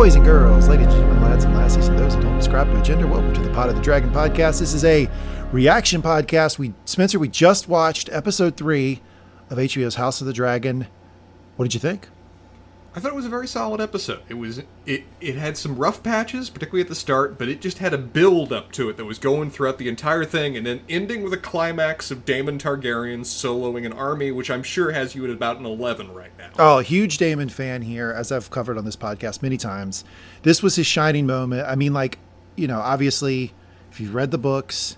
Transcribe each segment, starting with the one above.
boys and girls, ladies and gentlemen, lads and lassies, and those who don't subscribe to a gender, welcome to the Pot of the Dragon podcast. This is a reaction podcast. We Spencer, we just watched episode three of HBO's House of the Dragon. What did you think? I thought it was a very solid episode. It was it it had some rough patches, particularly at the start, but it just had a build up to it that was going throughout the entire thing, and then ending with a climax of Daemon Targaryen soloing an army, which I'm sure has you at about an eleven right now. Oh, huge Daemon fan here, as I've covered on this podcast many times. This was his shining moment. I mean, like, you know, obviously, if you've read the books,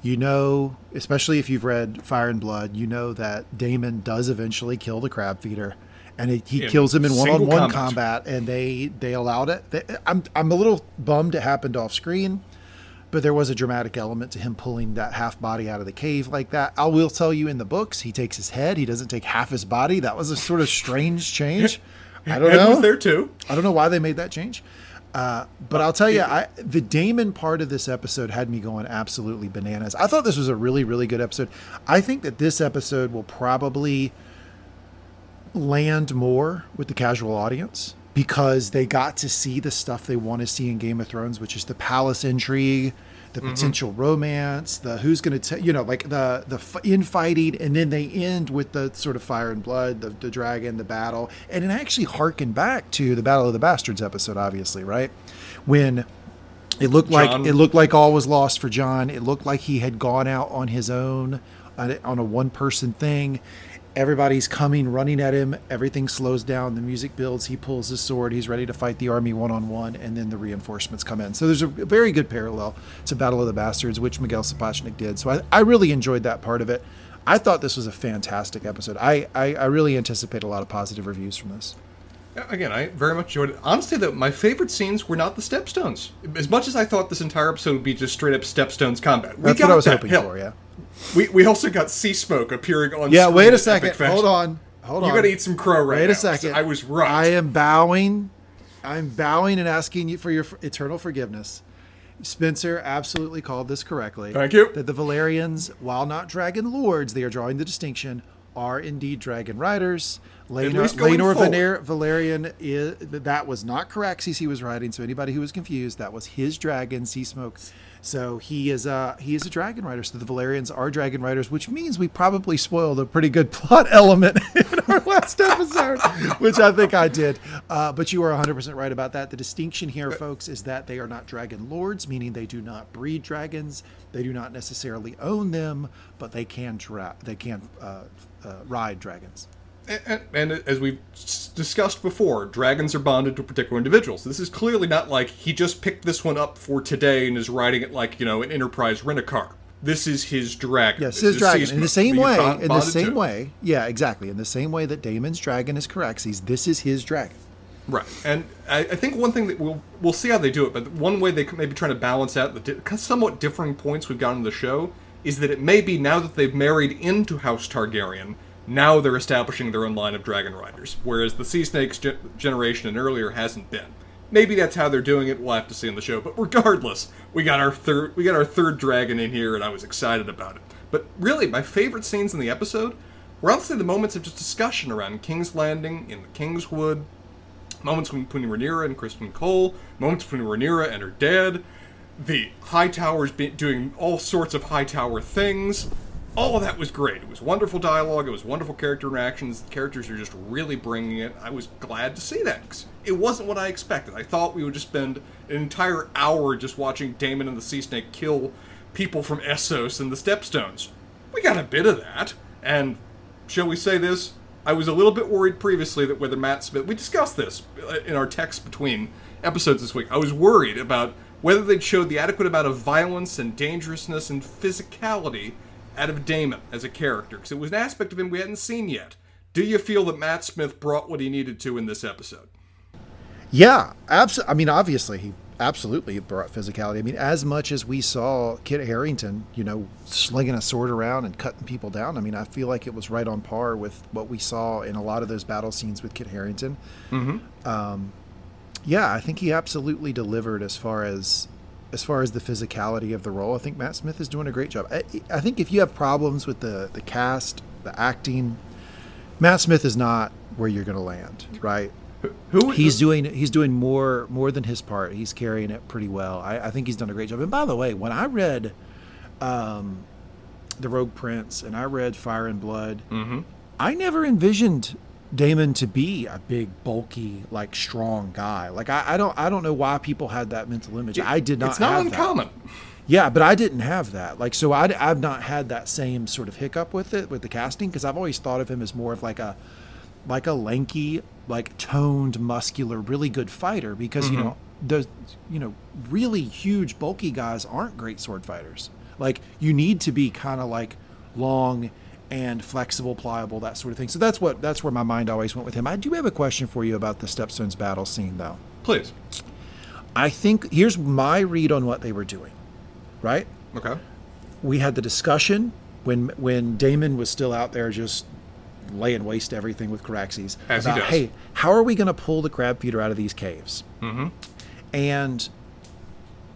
you know, especially if you've read Fire and Blood, you know that Daemon does eventually kill the crab feeder and it, he In kills him in one-on-one combat. combat, and they they allowed it. They, I'm I'm a little bummed it happened off screen, but there was a dramatic element to him pulling that half body out of the cave like that. I will tell you in the books, he takes his head. He doesn't take half his body. That was a sort of strange change. I don't Ed know. was there too. I don't know why they made that change. Uh, but I'll tell you, I, the Daemon part of this episode had me going absolutely bananas. I thought this was a really, really good episode. I think that this episode will probably land more with the casual audience because they got to see the stuff they want to see in Game of Thrones, which is the palace intrigue, the mm-hmm. potential romance, the who's going to, tell you know, like the the f- infighting, and then they end with the sort of fire and blood, the, the dragon, the battle, and it actually harkened back to the Battle of the Bastards episode, obviously, right? When it looked like it looked like all was lost for Jon. It looked like he had gone out on his own on a one person thing. Everybody's coming, running at him. Everything slows down. The music builds. He pulls his sword. He's ready to fight the army one on one, and then the reinforcements come in. So there's a very good parallel to Battle of the Bastards, which Miguel Sapochnik did. So I, I really enjoyed that part of it. I thought this was a fantastic episode. I, I, I really anticipate a lot of positive reviews from this. Again, I very much enjoyed it. Honestly, though, my favorite scenes were not the Stepstones. As much as I thought this entire episode would be just straight up Stepstones combat, we That's got what I was that. hoping Hell, for. Yeah. We, we also got Sea Smoke appearing on. Yeah. Wait a second. Hold on. Hold on. You got to eat some crow right now. Wait now. a second. I was right. I am bowing. I'm bowing and asking you for your f- eternal forgiveness. Spencer absolutely called this correctly. Thank you. That the Velaryons, while not dragon lords, they are drawing the distinction, are indeed dragon riders. Laenor, least going Laenor forward. Vener- Velaryon is that was not Caraxes he was riding. So anybody who was confused, that was his dragon, Sea Smoke. So he is a he is a dragon rider. So the Velaryons are dragon riders, which means we probably spoiled a pretty good plot element in our last episode, which I think I did. Uh, but you are 100% right about that. The distinction here, folks, is that they are not dragon lords, meaning they do not breed dragons. They do not necessarily own them, but they can dra- they can uh, uh, ride dragons. And, and as we've discussed before, dragons are bonded to particular individuals. This is clearly not like he just picked this one up for today and is riding it like, you know, an Enterprise rent-a-car. This is his dragon. Yes, his dragon. In the same way, bond- in the same way, yeah, exactly. In the same way that Daemon's dragon is Caraxes, this is his dragon. Right, and I, I think one thing that we'll we'll see how they do it, but one way they could maybe trying to balance out the di- somewhat differing points we've gotten in the show is that it may be now that they've married into House Targaryen, now they're establishing their own line of dragon riders, whereas the Sea Snakes ge- generation and earlier hasn't been. Maybe that's how they're doing it. We'll have to see in the show. But regardless, we got our third we got our third dragon in here, and I was excited about it. But really, my favorite scenes in the episode were honestly the moments of just discussion around King's Landing in the Kingswood, moments between Rhaenyra and Criston Cole, moments between Rhaenyra and her dad, the High Towers be- doing all sorts of High Tower things. All of that was great. It was wonderful dialogue. It was wonderful character interactions. The characters are just really bringing it. I was glad to see that 'cause it wasn't what I expected. I thought we would just spend an entire hour just watching Daemon and the Sea Snake kill people from Essos and the Stepstones. We got a bit of that, and shall we say this? I was a little bit worried previously that whether Matt Smith, we discussed this uh, in our text between episodes this week. I was worried about whether they'd showed the adequate amount of violence and dangerousness and physicality out of Daemon as a character, because it was an aspect of him we hadn't seen yet. Do you feel that Matt Smith brought what he needed to in this episode? Yeah, absolutely. I mean, obviously, he absolutely brought physicality. I mean, as much as we saw Kit Harington, you know, slinging a sword around and cutting people down. I mean, I feel like it was right on par with what we saw in a lot of those battle scenes with Kit Harington. Mm-hmm. Um, yeah, I think he absolutely delivered as far as as far as the physicality of the role. I think Matt Smith is doing a great job. I, I think if you have problems with the the cast, the acting, Matt Smith is not where you're going to land, right? Who he's doing he's doing more more than his part. He's carrying it pretty well. I, I think he's done a great job. And by the way, when I read um, the Rogue Prince and I read Fire and Blood, Mhm. I never envisioned Daemon to be a big, bulky, like strong guy. Like I, I don't I don't know why people had that mental image. I did not. It's not have that. uncommon. Yeah, but I didn't have that. Like, so I, have not had that same sort of hiccup with it with the casting because I've always thought of him as more of like a, like a lanky, like toned, muscular, really good fighter. Because you mm-hmm. know the, you know, really huge, bulky guys aren't great sword fighters. Like, you need to be kind of like long and flexible, pliable, that sort of thing. So that's what that's where my mind always went with him. I do have a question for you about the Stepstones battle scene, though. Please. I think here's my read on what they were doing. Right? Okay. we had the discussion when when Daemon was still out there just laying waste to everything with Caraxes As he does. hey, how are we going to pull the crab feeder out of these caves? Mm-hmm. And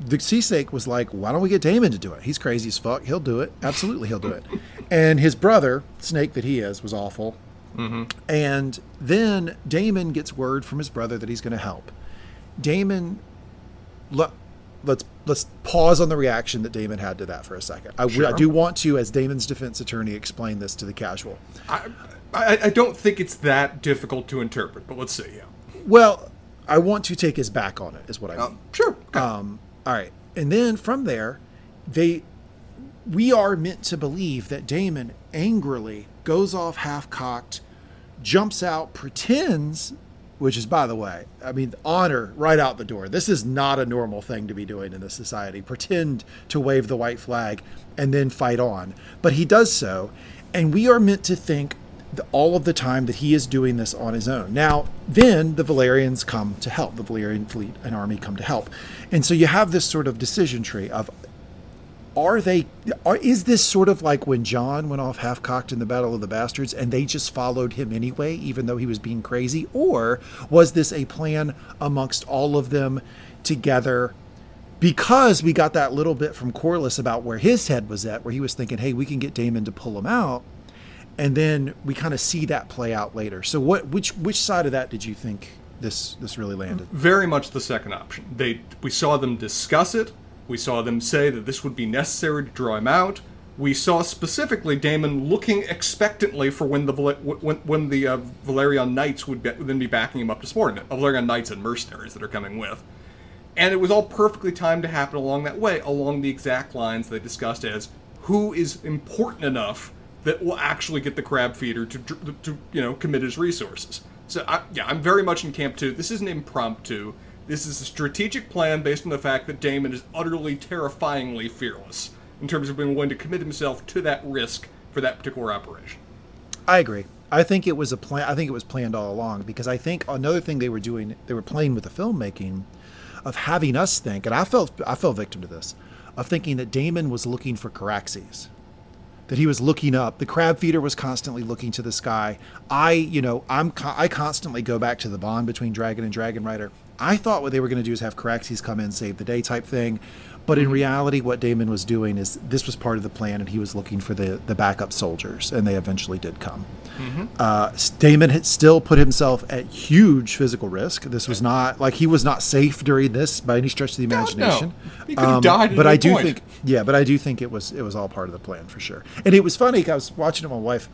the Sea Snake was like, why don't we get Daemon to do it? He's crazy as fuck. He'll do it. Absolutely, he'll do it. and his brother, Snake that he is, was awful. Mm-hmm. And then Daemon gets word from his brother that he's going to help. Daemon, let, let's let's pause on the reaction that Daemon had to that for a second. I, Sure. do want to, as Daemon's defense attorney, explain this to the casual. I, I I don't think it's that difficult to interpret, but let's see. Yeah. Well, I want to take his back on it, is what I mean. Uh, sure. Okay. Um, all right, and then from there, they we are meant to believe that Daemon angrily goes off half cocked, jumps out, pretends, which is by the way, I mean honor right out the door. This is not a normal thing to be doing in this society. Pretend to wave the white flag and then fight on, but he does so, and we are meant to think all of the time that he is doing this on his own. Now, then the Velaryons come to help. The Velaryon fleet and army come to help, and so you have this sort of decision tree of are they are, is this sort of like when Jon went off half cocked in the Battle of the Bastards and they just followed him anyway, even though he was being crazy? Or was this a plan amongst all of them together? Because we got that little bit from Corlys about where his head was at, where he was thinking, hey, we can get Daemon to pull him out. And then we kind of see that play out later. So what which which side of that did you think this this really landed? Very much the second option. They we saw them discuss it. We saw them say that this would be necessary to draw him out. We saw specifically Daemon looking expectantly for when the when, when the uh, Velaryon Knights would, be, then be backing him up to support him. Velaryon Knights and mercenaries that are coming with. And it was all perfectly timed to happen along that way, along the exact lines they discussed as who is important enough that will actually get the crab feeder to, to, to you know commit his resources. So I, yeah, I'm very much in camp two. This isn't impromptu. This is a strategic plan based on the fact that Daemon is utterly terrifyingly fearless in terms of being willing to commit himself to that risk for that particular operation. I agree. I think it was a plan. I think it was planned all along because I think another thing they were doing, they were playing with the filmmaking, of having us think, and I felt I fell victim to this, of thinking that Daemon was looking for Caraxes, that he was looking up. The crab feeder was constantly looking to the sky. I, you know, I'm I constantly go back to the bond between Dragon and Dragon Rider. I thought what they were going to do is have Caraxes come in, save the day type thing. But in reality, what Daemon was doing is this was part of the plan, and he was looking for the, the backup soldiers, and they eventually did come. Uh, Daemon had still put himself at huge physical risk. This was not like he was not safe during this by any stretch of the God, no. imagination. He could have died at but I do point. think, yeah, but I do think it was it was all part of the plan for sure. And it was funny. 'cause I was watching it with my wife,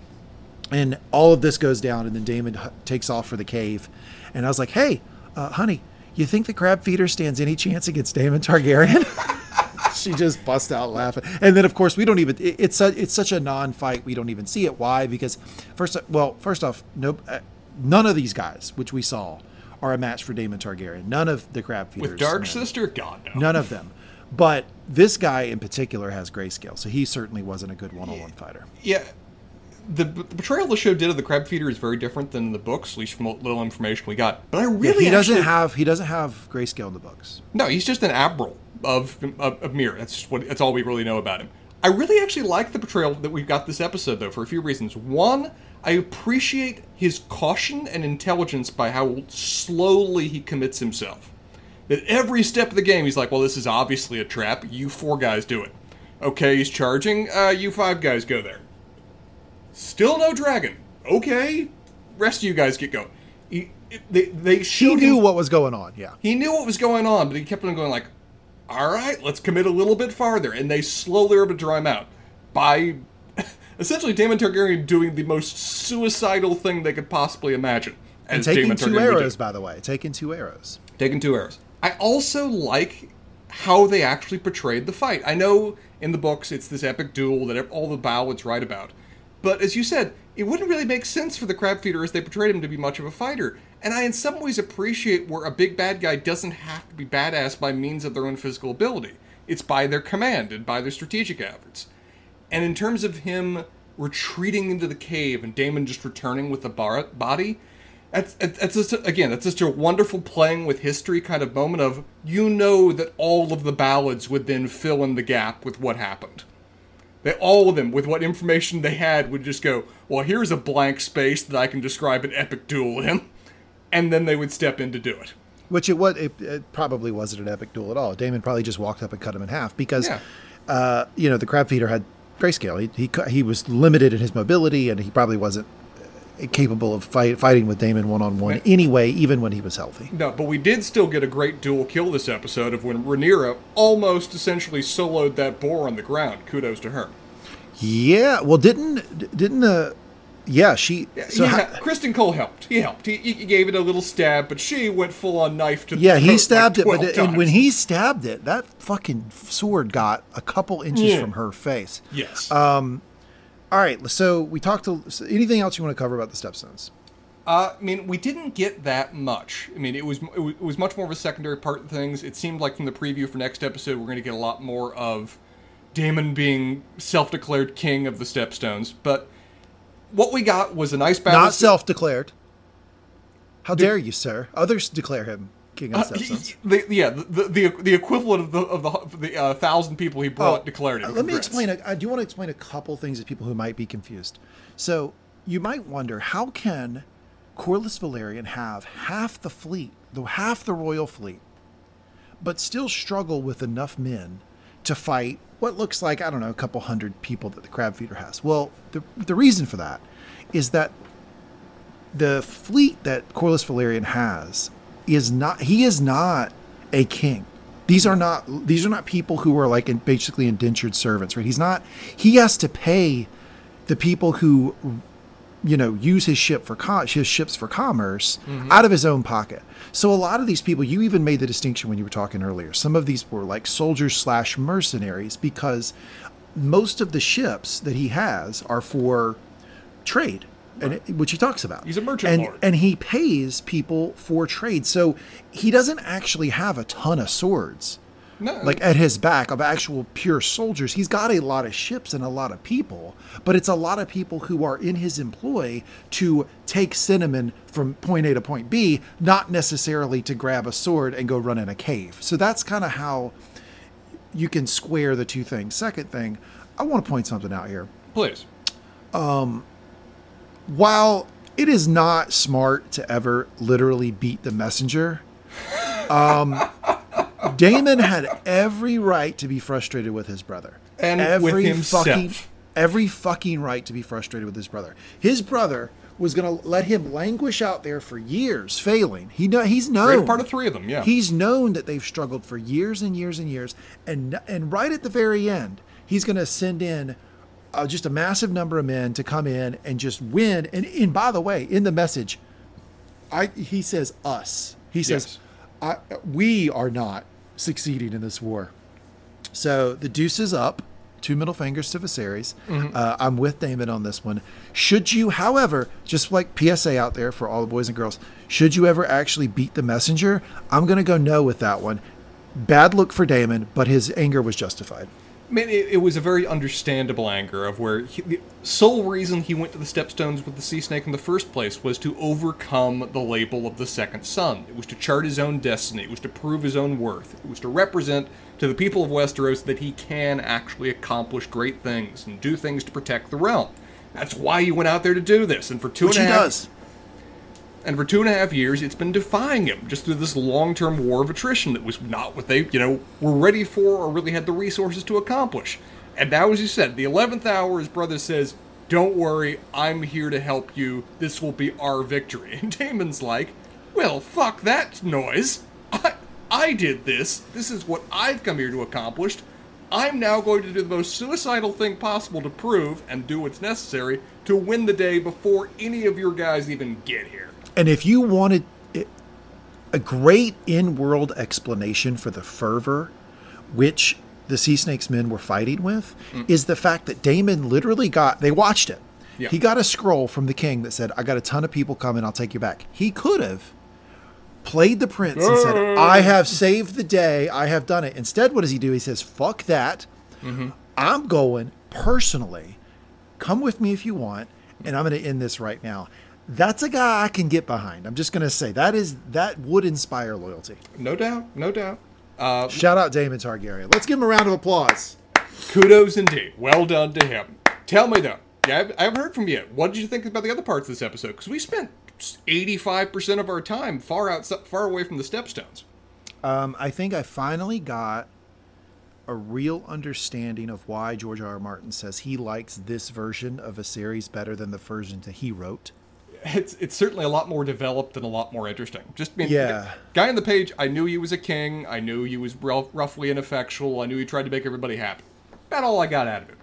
and all of this goes down, and then Daemon h- takes off for the cave, and I was like, "Hey, uh, honey, you think the crab feeder stands any chance against Daemon Targaryen?" she just bust out laughing, and then of course we don't even. It, it's a, it's such a non-fight. We don't even see it. Why? Because first, well, first off, no, uh, none of these guys, which we saw, are a match for Daemon Targaryen. None of the crab feeders. With Dark men. Sister, God no. None of them. But this guy in particular has grayscale, so he certainly wasn't a good one-on-one fighter. Yeah, the, the portrayal the show did of the crab feeder is very different than the books, at least from what little information we got. But I really he doesn't actually- have he doesn't have grayscale in the books. No, he's just an admiral of of, of Myr. That's what. That's all we really know about him. I really actually like the portrayal that we've got this episode, though, for a few reasons. One, I appreciate his caution and intelligence by how slowly he commits himself. That every step of the game, he's like, "Well, this is obviously a trap. You four guys do it." Okay, he's charging. Uh, you five guys go there. Still no dragon. Okay, rest of you guys get going. He, they they He knew him- what was going on. Yeah. he knew what was going on, but he kept on going like, "All right, let's commit a little bit farther," and they slowly were able to draw him out by essentially Daemon Targaryen doing the most suicidal thing they could possibly imagine. And taking two Targaryen would do. arrows, by the way. Taking two arrows. Taking two arrows. I also like how they actually portrayed the fight. I know in the books it's this epic duel that all the ballads write about, but as you said, it wouldn't really make sense for the crab feeder as they portrayed him to be much of a fighter. And I, in some ways, appreciate where a big bad guy doesn't have to be badass by means of their own physical ability. It's by their command and by their strategic efforts. And in terms of him retreating into the cave and Daemon just returning with the bar- body, that's, that's just again that's just a wonderful playing with history kind of moment of you know that all of the ballads would then fill in the gap with what happened. They all of them with what information they had would just go, well, here's a blank space that I can describe an epic duel in, and then they would step in to do it. Which it was. It, it probably wasn't an epic duel at all. Daemon probably just walked up and cut him in half because, Yeah. uh, you know, the crab feeder had grayscale. He, he he was limited in his mobility, and he probably wasn't capable of fight, fighting with Daemon one on one anyway, even when he was healthy. No, but we did still get a great dual kill this episode of when Rhaenyra almost essentially soloed that boar on the ground. Kudos to her. Yeah. Well, didn't didn't the yeah she so yeah, ha- Criston Cole helped. He helped. He, he gave it a little stab, but she went full on knife to the yeah he like stabbed it, but 12 and when he stabbed it, that fucking sword got a couple inches Yeah. from her face. yes, um, All right. So we talked to so anything else you want to cover about the Stepstones? Uh, I mean, we didn't get that much. I mean, it was it was, much more of a secondary part of things. It seemed like from the preview for next episode, we're going to get a lot more of Daemon being self-declared king of the Stepstones. But what we got was a nice battle. Not self-declared. How dare you, sir? Others declare him king of the Stepstones. the, yeah, the, the the equivalent of the of the, the uh, thousand people he brought declared him. Uh, Let me explain. I do want to explain a couple things to people who might be confused. So you might wonder how can Corlys Velaryon have half the fleet, the half the royal fleet, but still struggle with enough men to fight what looks like I don't know a couple hundred people that the crab feeder has. Well, the the reason for that is that the fleet that Corlys Velaryon has is not he is not a king. These are not these are not people who are like in basically indentured servants, right? He's not he has to pay the people who you know use his ship for co- his ships for commerce mm-hmm. out of his own pocket. So a lot of these people, you even made the distinction when you were talking earlier. Some of these were like soldiers slash mercenaries because most of the ships that he has are for trade, and it, which he talks about. He's a merchant and, lord. and he pays people for trade. So he doesn't actually have a ton of swords No, like at his back of actual pure soldiers. He's got a lot of ships and a lot of people, but it's a lot of people who are in his employ to take cinnamon from point A to point B, not necessarily to grab a sword and go run in a cave. So that's kind of how you can square the two things. Second thing, I want to point something out here. please. Um, While it is not smart to ever literally beat the messenger, um, Daemon had every right to be frustrated with his brother. And with every fucking every fucking right to be frustrated with his brother. His brother was going to let him languish out there for years, failing. He know he's known Great part of three of them, yeah. He's known that they've struggled for years and years and years, and and right at the very end, he's going to send in uh, just a massive number of men to come in and just win. And, and by the way, in the message, I he says us. He says, I, "We are not succeeding in this war." So the deuce is up. Two middle fingers to Viserys. Uh, I'm with Daemon on this one. Should you, however, just like PSA out there for all the boys and girls, should you ever actually beat the messenger? I'm going to go no with that one. Bad look for Daemon, but his anger was justified. I mean, it, it was a very understandable anger of where he, the sole reason he went to the Stepstones with the Sea Snake in the first place was to overcome the label of the Second Son. It was to chart his own destiny. It was to prove his own worth. It was to represent to the people of Westeros that he can actually accomplish great things and do things to protect the realm. That's why he went out there to do this. And for two Which and a half- does. And for two and a half years, it's been defying him just through this long-term war of attrition that was not what they, you know, were ready for or really had the resources to accomplish. And now, as you said, the eleventh hour, his brother says, "Don't worry, I'm here to help you. This will be our victory." And Daemon's like, Well, fuck that noise. I, I did this. This is what I've come here to accomplish. I'm now going to do the most suicidal thing possible to prove and do what's necessary to win the day before any of your guys even get here. And if you wanted a great in-world explanation for the fervor which the Sea Snakes men were fighting with mm. is the fact that Daemon literally got they watched it. Yeah. He got a scroll from the king that said, I got a ton of people coming, I'll take you back. He could have played the prince and said, I have saved the day, I have done it. Instead, what does he do? He says, Fuck that. Mm-hmm. I'm going personally. Come with me if you want, and I'm going to end this right now. That's a guy I can get behind. I'm just going to say that is that would inspire loyalty. No doubt, no doubt. Uh, Shout out Daemon Targaryen. Let's give him a round of applause. kudos indeed. Well done to him. Tell me though, yeah, I've- I haven't heard from you yet. What did you think about the other parts of this episode? Because we spent 85% of our time far out, far away from the stepstones. Um, I think I finally got a real understanding of why George R. R. Martin says he likes this version of a series better than the version that he wrote. It's it's certainly a lot more developed and a lot more interesting. Just I mean, Yeah. guy on the page. I knew he was a king. I knew he was rough, roughly ineffectual. I knew he tried to make everybody happy. About all I got out of it.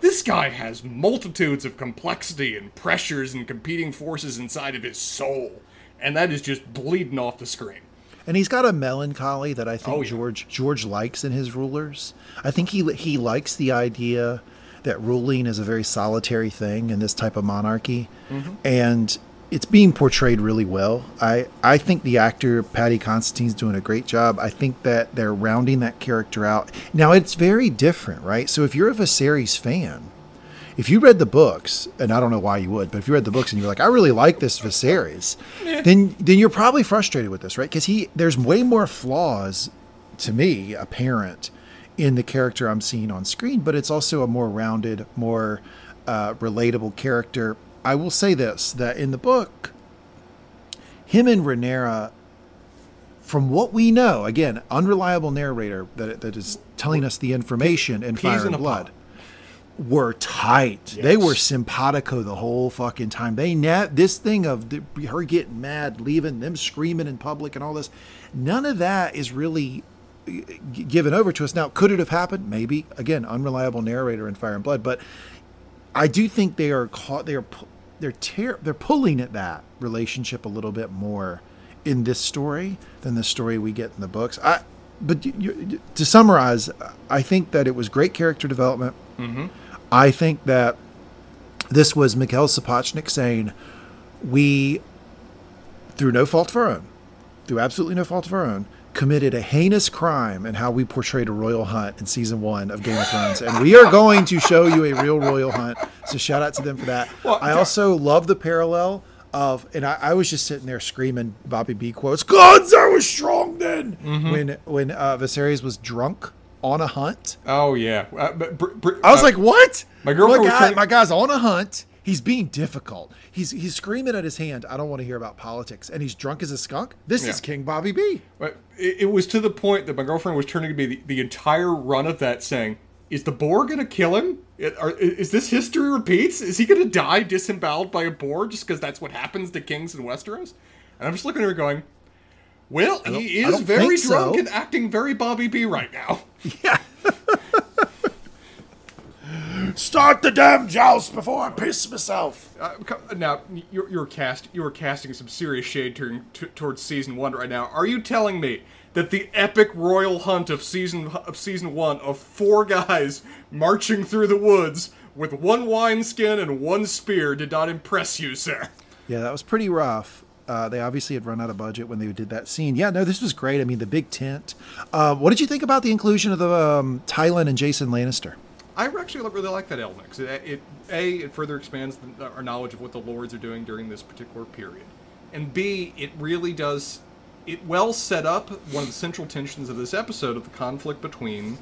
This guy has multitudes of complexity and pressures and competing forces inside of his soul, and that is just bleeding off the screen. And he's got a melancholy that I think Oh, yeah. George George likes in his rulers. I think he he likes the idea that ruling is a very solitary thing in this type of monarchy, Mm-hmm. and it's being portrayed really well. I I think the actor Paddy Considine's doing a great job. I think that they're rounding that character out. Now it's very different, right? So if you're a Viserys fan, if you read the books, and I don't know why you would, but if you read the books and you're like, I really like this Viserys, then then you're probably frustrated with this, right? Because he there's way more flaws to me apparent in the character I'm seeing on screen, but it's also a more rounded, more uh, relatable character. I will say this: that in the book, him and Rhaenyra, from what we know, again, unreliable narrator that that is telling us the information in Peas Fire and Blood pod. were tight. They were Yes. simpatico the whole fucking time. They ne- this thing of the, her getting mad, leaving them screaming in public and all this. None of that is really given over to us. Now, could it have happened? Maybe. Again, unreliable narrator in Fire and Blood, but I do think they are caught. They are they're tear, they're pulling at that relationship a little bit more in this story than the story we get in the books. I but you, you, to summarize, I think that it was great character development. Mm-hmm. I think that this was Mikhail Sapochnik saying, "We, through no fault of our own, through absolutely no fault of our own." Committed a heinous crime in how we portrayed a royal hunt in season one of Game of Thrones, and we are going to show you a real royal hunt. So shout out to them for that. Well, I also love the parallel of, and I, I was just sitting there screaming Bobby B quotes. Guns, I was strong then. When when uh, Viserys was drunk on a hunt, Oh yeah. Uh, Br- Br- I was uh, like, "What? my girlfriend my, was guy, my guy's on a hunt. He's being difficult. He's he's screaming at his hand. I don't want to hear about politics, and he's drunk as a skunk. This is King Bobby B. But it, it was to the point that my girlfriend was turning to me the, the entire run of that saying, "Is the boar gonna kill him? It- are- is this history repeats? Is he gonna die disemboweled by a boar just because that's what happens to kings in Westeros?" And I'm just looking at her going, "Well, he is very drunk so." and acting very Bobby B right now." Start the damn joust before I piss myself. Uh, now you're, you're cast you are casting some serious shade turn, t- towards season one right now. Are you telling me that the epic royal hunt of season of season one of four guys marching through the woods with one wineskin and one spear did not impress you, sir? Yeah, that was pretty rough. Uh, they obviously had run out of budget when they did that scene. Yeah, no, this was great. I mean, the big tent. Uh, what did you think about the inclusion of the um, Tyland and Jason Lannister? I actually really like that element 'cause it, it a it further expands the, our knowledge of what the lords are doing during this particular period, and b it really does it well set up one of the central tensions of this episode of the conflict between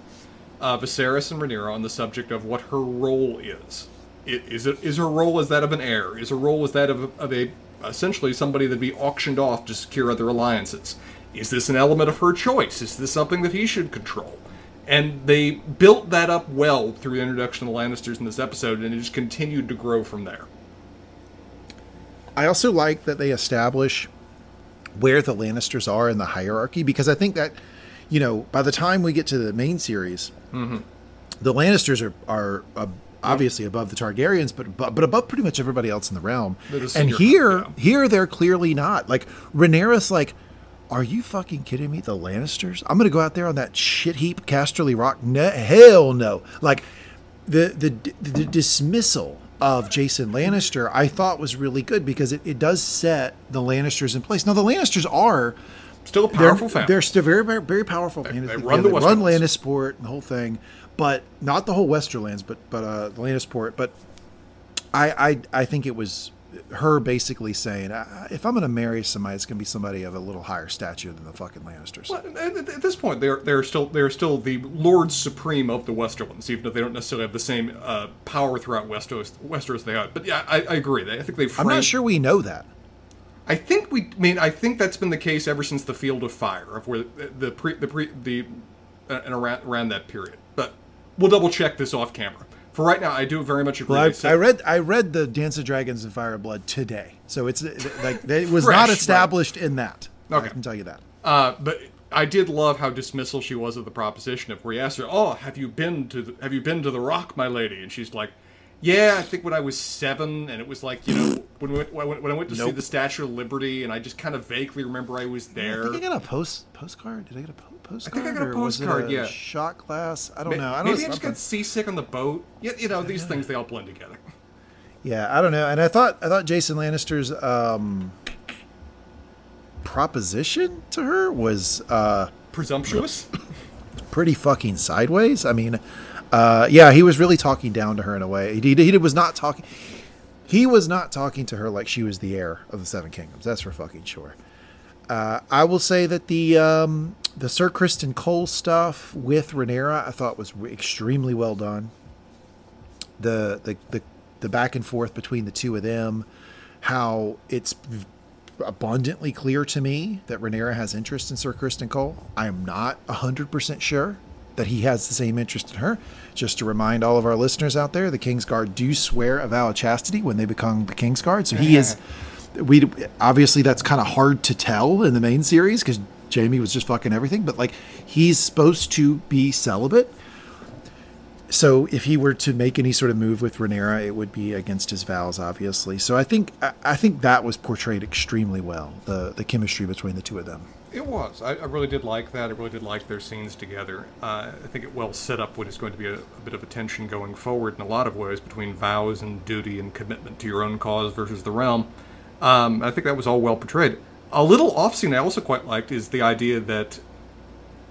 uh, Viserys and Rhaenyra on the subject of what her role is. It, is it is her role as that of an heir? Is her role as that of, of a essentially somebody that'd be auctioned off to secure other alliances? Is this an element of her choice? Is this something that he should control? And they built that up well through the introduction of the Lannisters in this episode, and it just continued to grow from there. I also like that they establish where the Lannisters are in the hierarchy because I think that you know by the time we get to the main series, the Lannisters are are uh, obviously above the Targaryens, but but but above pretty much everybody else in the realm. And here, yeah. here they're clearly not. Like Rhaenyra's like. Are you fucking kidding me? The Lannisters? I'm gonna go out there on that shit heap, Casterly Rock? No, hell no! Like the the the dismissal of Jason Lannister, I thought was really good because it, it does set the Lannisters in place. Now the Lannisters are Still a they're, powerful family. they're still very very, very powerful. family. they Yeah, run the they run. Lannisport and the whole thing, but not the whole Westerlands, but but uh, Lannisport. But I I I think it was her basically saying, "Uh, if I'm going to marry somebody, it's going to be somebody of a little higher stature than the fucking Lannisters. Well, at, this point, they're they're still they're still the lords supreme of the Westerlands, even though they don't necessarily have the same uh, power throughout Westeros, Westeros they are. But yeah, I, I agree. I think they. I'm not sure we know that. I think we. I mean, I think that's been the case ever since the Field of Fire, of where the the pre the pre the uh, and around around that period. But we'll double check this off camera. For right now, I do very much agree. Well, I, said- I read I read the Dance of Dragons and Fire and Blood today, so it's like it was Fresh, not right. established in that. Okay. I can tell you that. Uh, but I did love how dismissal she was of the proposition of where he asked her, "Oh, have you been to the, have you been to the Rock, my lady?" And she's like, "Yeah, I think when I was seven, and it was like you know when we went, when I went- when I went to see the Statue of Liberty, and I just kind of vaguely remember I was there. I there." think I got a post postcard. Did I get a po- postcard? think I got a or was postcard, a yeah. Shot glass. I don't Ma- know. I don't Maybe know. I just got seasick on the boat. Yeah, you know these things they all blend together. Yeah, I don't know. And I thought I thought Jason Lannister's um, proposition to her was uh, Presumptuous. pretty fucking sideways. I mean, uh, yeah, he was really talking down to her in a way. He, he was not talking. He was not talking to her like she was the heir of the Seven Kingdoms. That's for fucking sure. Uh, I will say that the um, the Sir Criston Cole stuff with Rhaenyra, I thought was extremely well done. The, the the the back and forth between the two of them, how it's abundantly clear to me that Rhaenyra has interest in Sir Criston Cole. I am not hundred percent sure that he has the same interest in her. Just to remind all of our listeners out there, the Kingsguard do swear a vow of chastity when they become the Kingsguard. So he is. We obviously that's kind of hard to tell in the main series because Jaime was just fucking everything, but like he's supposed to be celibate. So if he were to make any sort of move with Rhaenyra, it would be against his vows, obviously. So I think I, think that was portrayed extremely well. The the chemistry between the two of them. It was. I, I really did like that. I really did like their scenes together. Uh, I think it well set up what is going to be a, a bit of a tension going forward in a lot of ways between vows and duty and commitment to your own cause versus the realm. Um, I think that was all well portrayed. A little off scene I also quite liked is the idea that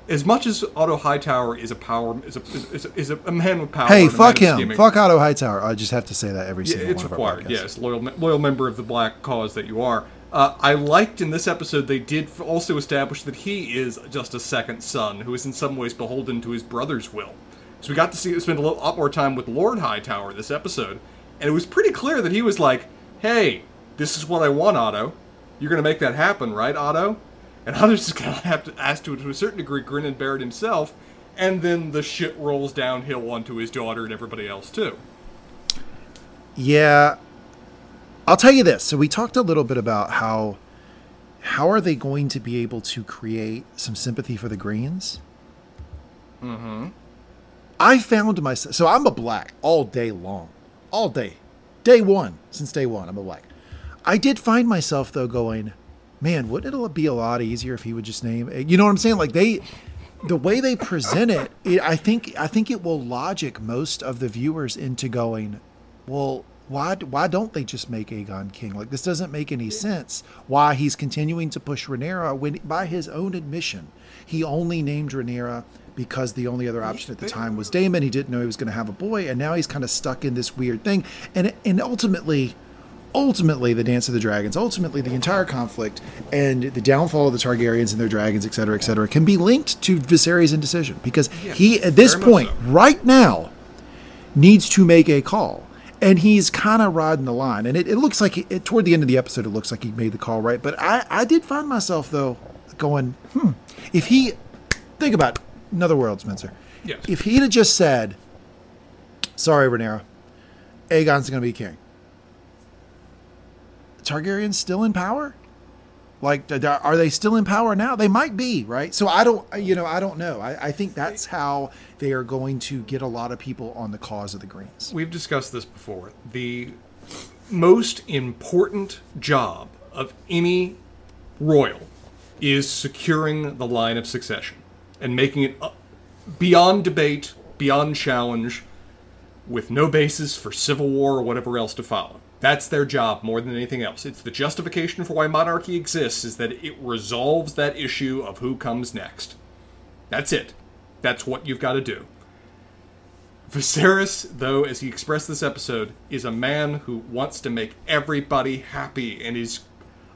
as much as Otto Hightower is a power is a is a, is a, a man with power. Hey, fuck him. scheming- Fuck Otto Hightower. I just have to say that every yeah, single it's one required. Yes, loyal loyal member of the black cause that you are. Uh, I liked in this episode they did also establish that he is just a second son who is in some ways beholden to his brother's will. So we got to see spend a little, lot more time with Lord Hightower this episode, and it was pretty clear that he was like, "Hey, this is what I want, Otto. You're going to make that happen, right, Otto?" And Otto's just going to have to ask to to a certain degree grin and bear it himself, and then the shit rolls downhill onto his daughter and everybody else too. Yeah. I'll tell you this. So we talked a little bit about how how are they going to be able to create some sympathy for the Greens? Mm-hmm. I found myself so I'm a black all day long. All day. Day one. Since day one, I'm a black. I did find myself though going, man, wouldn't it be a lot easier if he would just name it? you know what I'm saying? Like they the way they present it, it I think I think it will logic most of the viewers into going, well, why why don't they just make Aegon king? Like this doesn't make any sense. Why he's continuing to push Rhaenyra when, by his own admission, he only named Rhaenyra because the only other option at the time was Daemon. He didn't know he was going to have a boy, and now he's kind of stuck in this weird thing. And and ultimately, ultimately, the Dance of the Dragons, ultimately the entire conflict and the downfall of the Targaryens and their dragons, et cetera, et cetera, can be linked to Viserys' indecision because he, at this point, so. right now, needs to make a call. And he's kind of riding the line. And it, it looks like, he, it, toward the end of the episode, it looks like he made the call right. But I, I did find myself, though, going, hmm, if he, think about it, another world, Spencer. Yes. If he'd have just said, sorry, Rhaenyra, Aegon's going to be king. Targaryen's still in power? Like, are they still in power now? They might be, right? So I don't, you know, I don't know. I, I think that's how they are going to get a lot of people on the cause of the Greens. We've discussed this before. The most important job of any royal is securing the line of succession and making it beyond debate, beyond challenge, with no basis for civil war or whatever else to follow. That's their job more than anything else. It's the justification for why monarchy exists is that it resolves that issue of who comes next. That's it. That's what you've got to do. Viserys, though, as he expressed this episode, is a man who wants to make everybody happy and is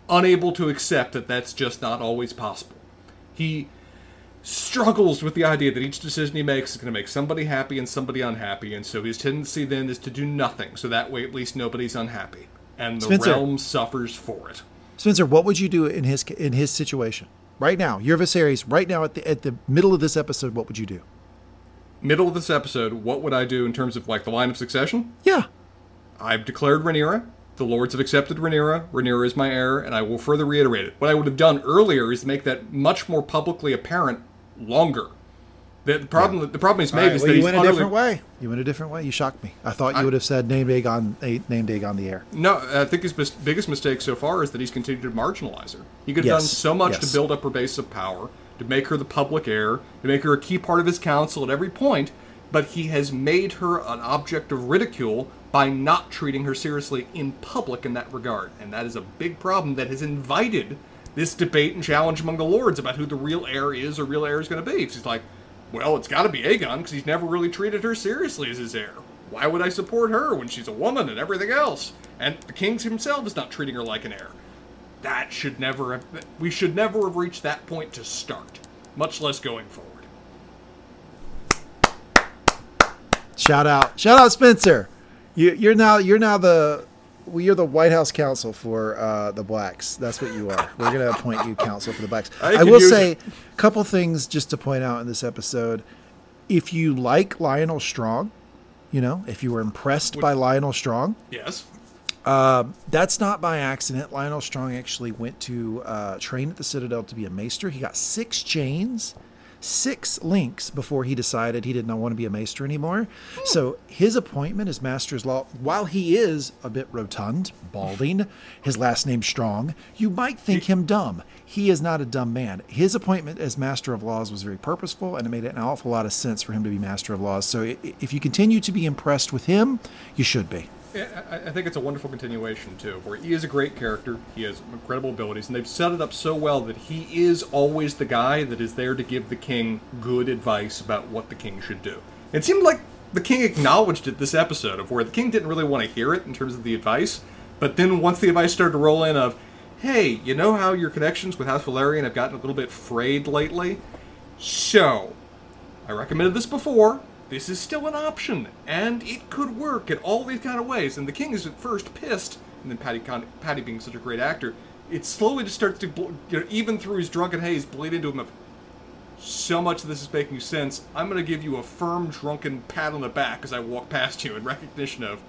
unable to accept that that's just not always possible. He struggles with the idea that each decision he makes is going to make somebody happy and somebody unhappy, and so his tendency then is to do nothing, so that way at least nobody's unhappy. And the Spencer. realm suffers for it. Spencer, what would you do in his in his situation right now? You're Viserys. Right now, at the at the middle of this episode, what would you do? Middle of this episode, what would I do in terms of like the line of succession? Yeah, I've declared Rhaenyra. The lords have accepted Rhaenyra. Rhaenyra is my heir, and I will further reiterate it. What I would have done earlier is make that much more publicly apparent longer. The, the problem, the problem he's made All right, is well, that you he's went a different way. You went a different way. You shocked me. I thought you I- would have said named Aegon, a- eh, named Aegon the heir. No, I think his mis- biggest mistake so far is that he's continued to marginalize her. He could have done so much yes. to build up her base of power, to make her the public heir, to make her a key part of his council at every point, but he has made her an object of ridicule by not treating her seriously in public in that regard. And that is a big problem that has invited this debate and challenge among the lords about who the real heir is or real heir is going to be. he's like, well, it's got to be Aegon because he's never really treated her seriously as his heir. Why would I support her when she's a woman and everything else? And the king himself is not treating her like an heir. That should never have. We should never have reached that point to start, much less going forward. Shout out, shout out, Spencer. You, you're now you're now the well, you're the White House counsel for uh, the blacks. That's what you are. We're gonna appoint you counsel for the blacks. I I, will say a couple things just to point out in this episode. If you like Lyonel Strong, you know, if you were impressed by Lyonel Strong, Yes. that's not by accident. Lyonel Strong actually went to uh, train at the Citadel to be a maester. He got six chains, six links before he decided he did not want to be a maester anymore. So his appointment as master's law, while he is a bit rotund, balding, his last name Strong, you might think him dumb. He is not a dumb man. His appointment as master of laws was very purposeful, and it made an awful lot of sense for him to be master of laws. So if you continue to be impressed with him, you should be. I think it's a wonderful continuation too, where he is a great character, he has incredible abilities, and they've set it up so well that he is always the guy that is there to give the king good advice about what the king should do. It seemed like the king acknowledged it this episode, of where the king didn't really want to hear it in terms of the advice, but then once the advice started to roll in of, hey, you know how your connections with House Velaryon have gotten a little bit frayed lately? So, I recommended this before. This is still an option, and it could work in all these kind of ways. And the king is at first pissed, and then Paddy, Con- Paddy being such a great actor, it slowly just starts to, bl- you know, even through his drunken haze, bleed into him of so much of this is making sense. I'm going to give you a firm, drunken pat on the back as I walk past you in recognition of,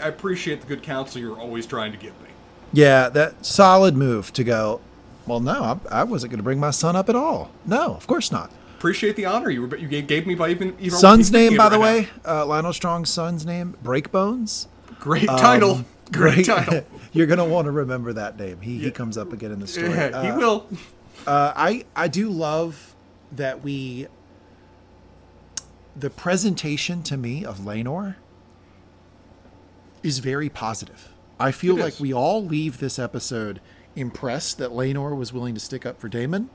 I appreciate the good counsel you're always trying to give me. Yeah, that solid move to go. Well, no, I, I wasn't going to bring my son up at all. No, of course not. Appreciate the honor you, were, you gave- me by even. even Son's name, by of the right way, uh, Lyonel Strong's son's name, Breakbones. Great title. Um, Great title. You're going to want to remember that name. He, he comes up again in the story. Yeah, he Uh, will. Uh, I I do love that we the presentation to me of Laenor is very positive. I feel It like is. we all leave this episode impressed that Laenor was willing to stick up for Daemon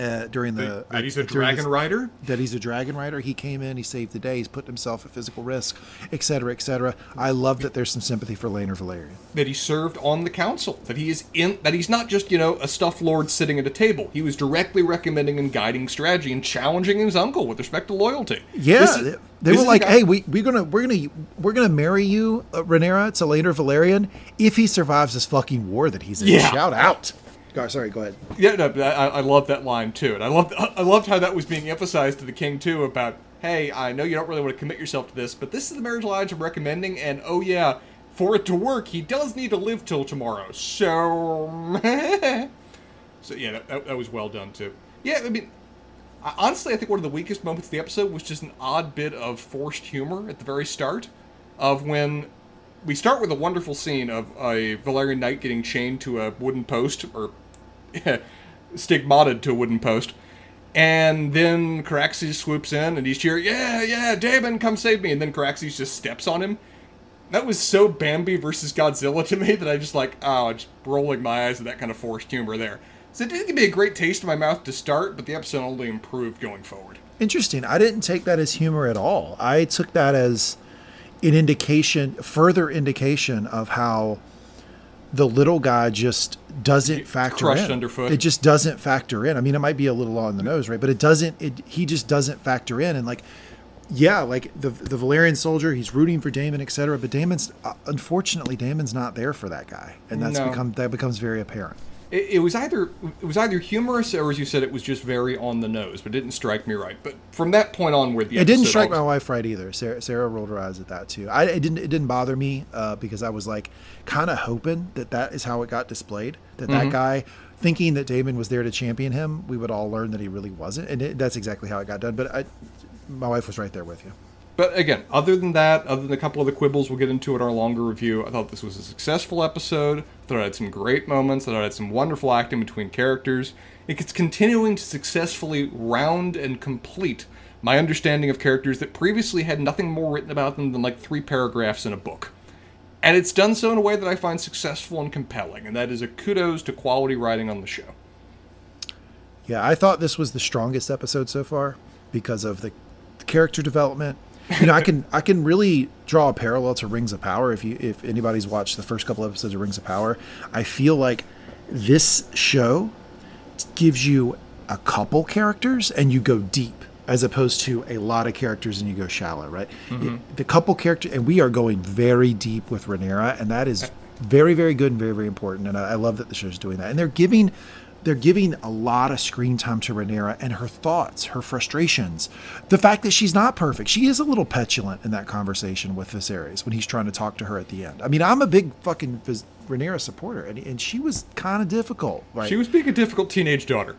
uh, during the that he's a dragon this- rider. that he's a dragon rider. He came in, he saved the day, he's put himself at physical risk, etc., cetera, et cetera. I love that there's some sympathy for Laenor Velaryon. that he served on the council that he is in that he's not just you know a stuffed lord sitting at a table he was directly recommending and guiding strategy and challenging his uncle with respect to loyalty Yeah, is- they, were like, guy- "Hey, we we're gonna we're gonna we're gonna marry you, uh, Rhaenyra, to Laenor Velaryon if he survives this fucking war that he's in." Yeah. Shout out. Sorry, go ahead. yeah no, but I, I love that line too and i loved i loved how that was being emphasized to the king too about hey i know you don't really want to commit yourself to this but this is the marriage alliance i'm recommending and oh yeah for it to work, he does need to live till tomorrow. So, so yeah, that, that, that was well done too. Yeah, I mean, I- honestly, I think one of the weakest moments of the episode was just an odd bit of forced humor at the very start, of when we start with a wonderful scene of a Velaryon knight getting chained to a wooden post or stigmatted to a wooden post. And then Caraxes swoops in and he's cheering, Yeah, yeah, Daemon, come save me. And then Caraxes just steps on him. That was so Bambi versus Godzilla to me that I just like, oh, just rolling my eyes at that kind of forced humor there. So it didn't give me a great taste in my mouth to start, but the episode only improved going forward. Interesting. I didn't take that as humor at all. I took that as an indication, further indication of how the little guy just doesn't factor crushed in. underfoot. It just doesn't factor in. I mean, it might be a little on the nose, right? But it doesn't. It he just doesn't factor in. And like, yeah, like the the Velaryon soldier, he's rooting for Daemon, etc. But Daemon's uh, unfortunately Daemon's not there for that guy, and that's No. become that becomes very apparent. It, it was either it was either humorous or, as you said, it was just very on the nose, but it didn't strike me right. But from that point onward, the It didn't strike my wife right either. Sarah, Sarah rolled her eyes at that too. I it didn't it didn't bother me uh, because I was like kind of hoping that that is how it got displayed. That Mm-hmm. that guy thinking that Daemon was there to champion him, we would all learn that he really wasn't, and it, that's exactly how it got done. But I, my wife was right there with you. But again, other than that, other than a couple of the quibbles we'll get into in our longer review, I thought this was a successful episode. I thought it had some great moments. I thought it had some wonderful acting between characters. It's continuing to successfully round and complete my understanding of characters that previously had nothing more written about them than like three paragraphs in a book. And it's done so in a way that I find successful and compelling, and that is a kudos to quality writing on the show. Yeah, I thought this was the strongest episode so far because of the character development. You know, I can I can really draw a parallel to Rings of Power. If you if anybody's watched the first couple episodes of Rings of Power, I feel like this show gives you a couple characters and you go deep as opposed to a lot of characters and you go shallow, right? Mm-hmm. It- the couple character and we are going very deep with Rhaenyra, and that is very very good and very very important. And I, I love that the show's doing that. And they're giving they're giving a lot of screen time to Rhaenyra and her thoughts, her frustrations, the fact that she's not perfect. She is a little petulant in that conversation with Viserys when he's trying to talk to her at the end. I mean, I'm a big fucking Vis- Rhaenyra supporter, and, and she was kind of difficult. Right? She was being a difficult teenage daughter.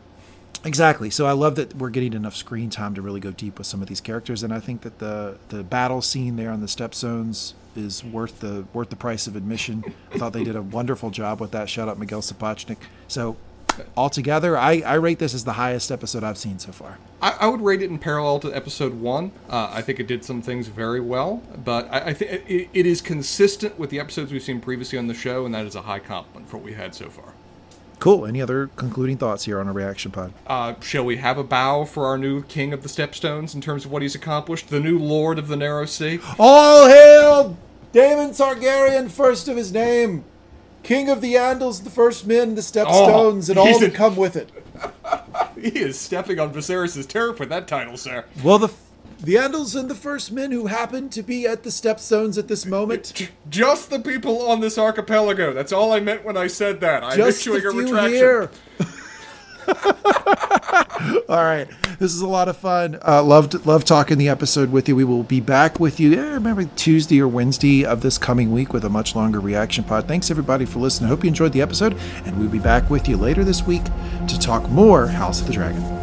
Exactly. So I love that we're getting enough screen time to really go deep with some of these characters, and I think that the the battle scene there on the Stepstones is worth the worth the price of admission. I thought they did a wonderful job with that. Shout out Miguel Sapochnik. So altogether, I, I rate this as the highest episode I've seen so far. I, I would rate it in parallel to episode one. Uh, I think it did some things very well, but I, I think it, it is consistent with the episodes we've seen previously on the show, and that is a high compliment for what we had so far. Cool. Any other concluding thoughts here on a reaction pod? Uh, shall we have a bow for our new king of the Stepstones in terms of what he's accomplished, the new lord of the Narrow Sea? All hail Daemon Targaryen, first of his name, King of the Andals, the first men, the Stepstones, oh, and all that come with it. He is stepping on Viserys' turf with that title, sir. Well, the the Andals and the first men who happen to be at the Stepstones at this moment. Just the people on this archipelago. That's all I meant when I said that. I'm Just issuing a few retraction. All right, this is a lot of fun. Uh, loved loved talking the episode with you. We will be back with you. eh, remember Tuesday or Wednesday of this coming week with a much longer reaction pod. Thanks everybody for listening. I hope you enjoyed the episode, and we'll be back with you later this week to talk more House of the Dragon.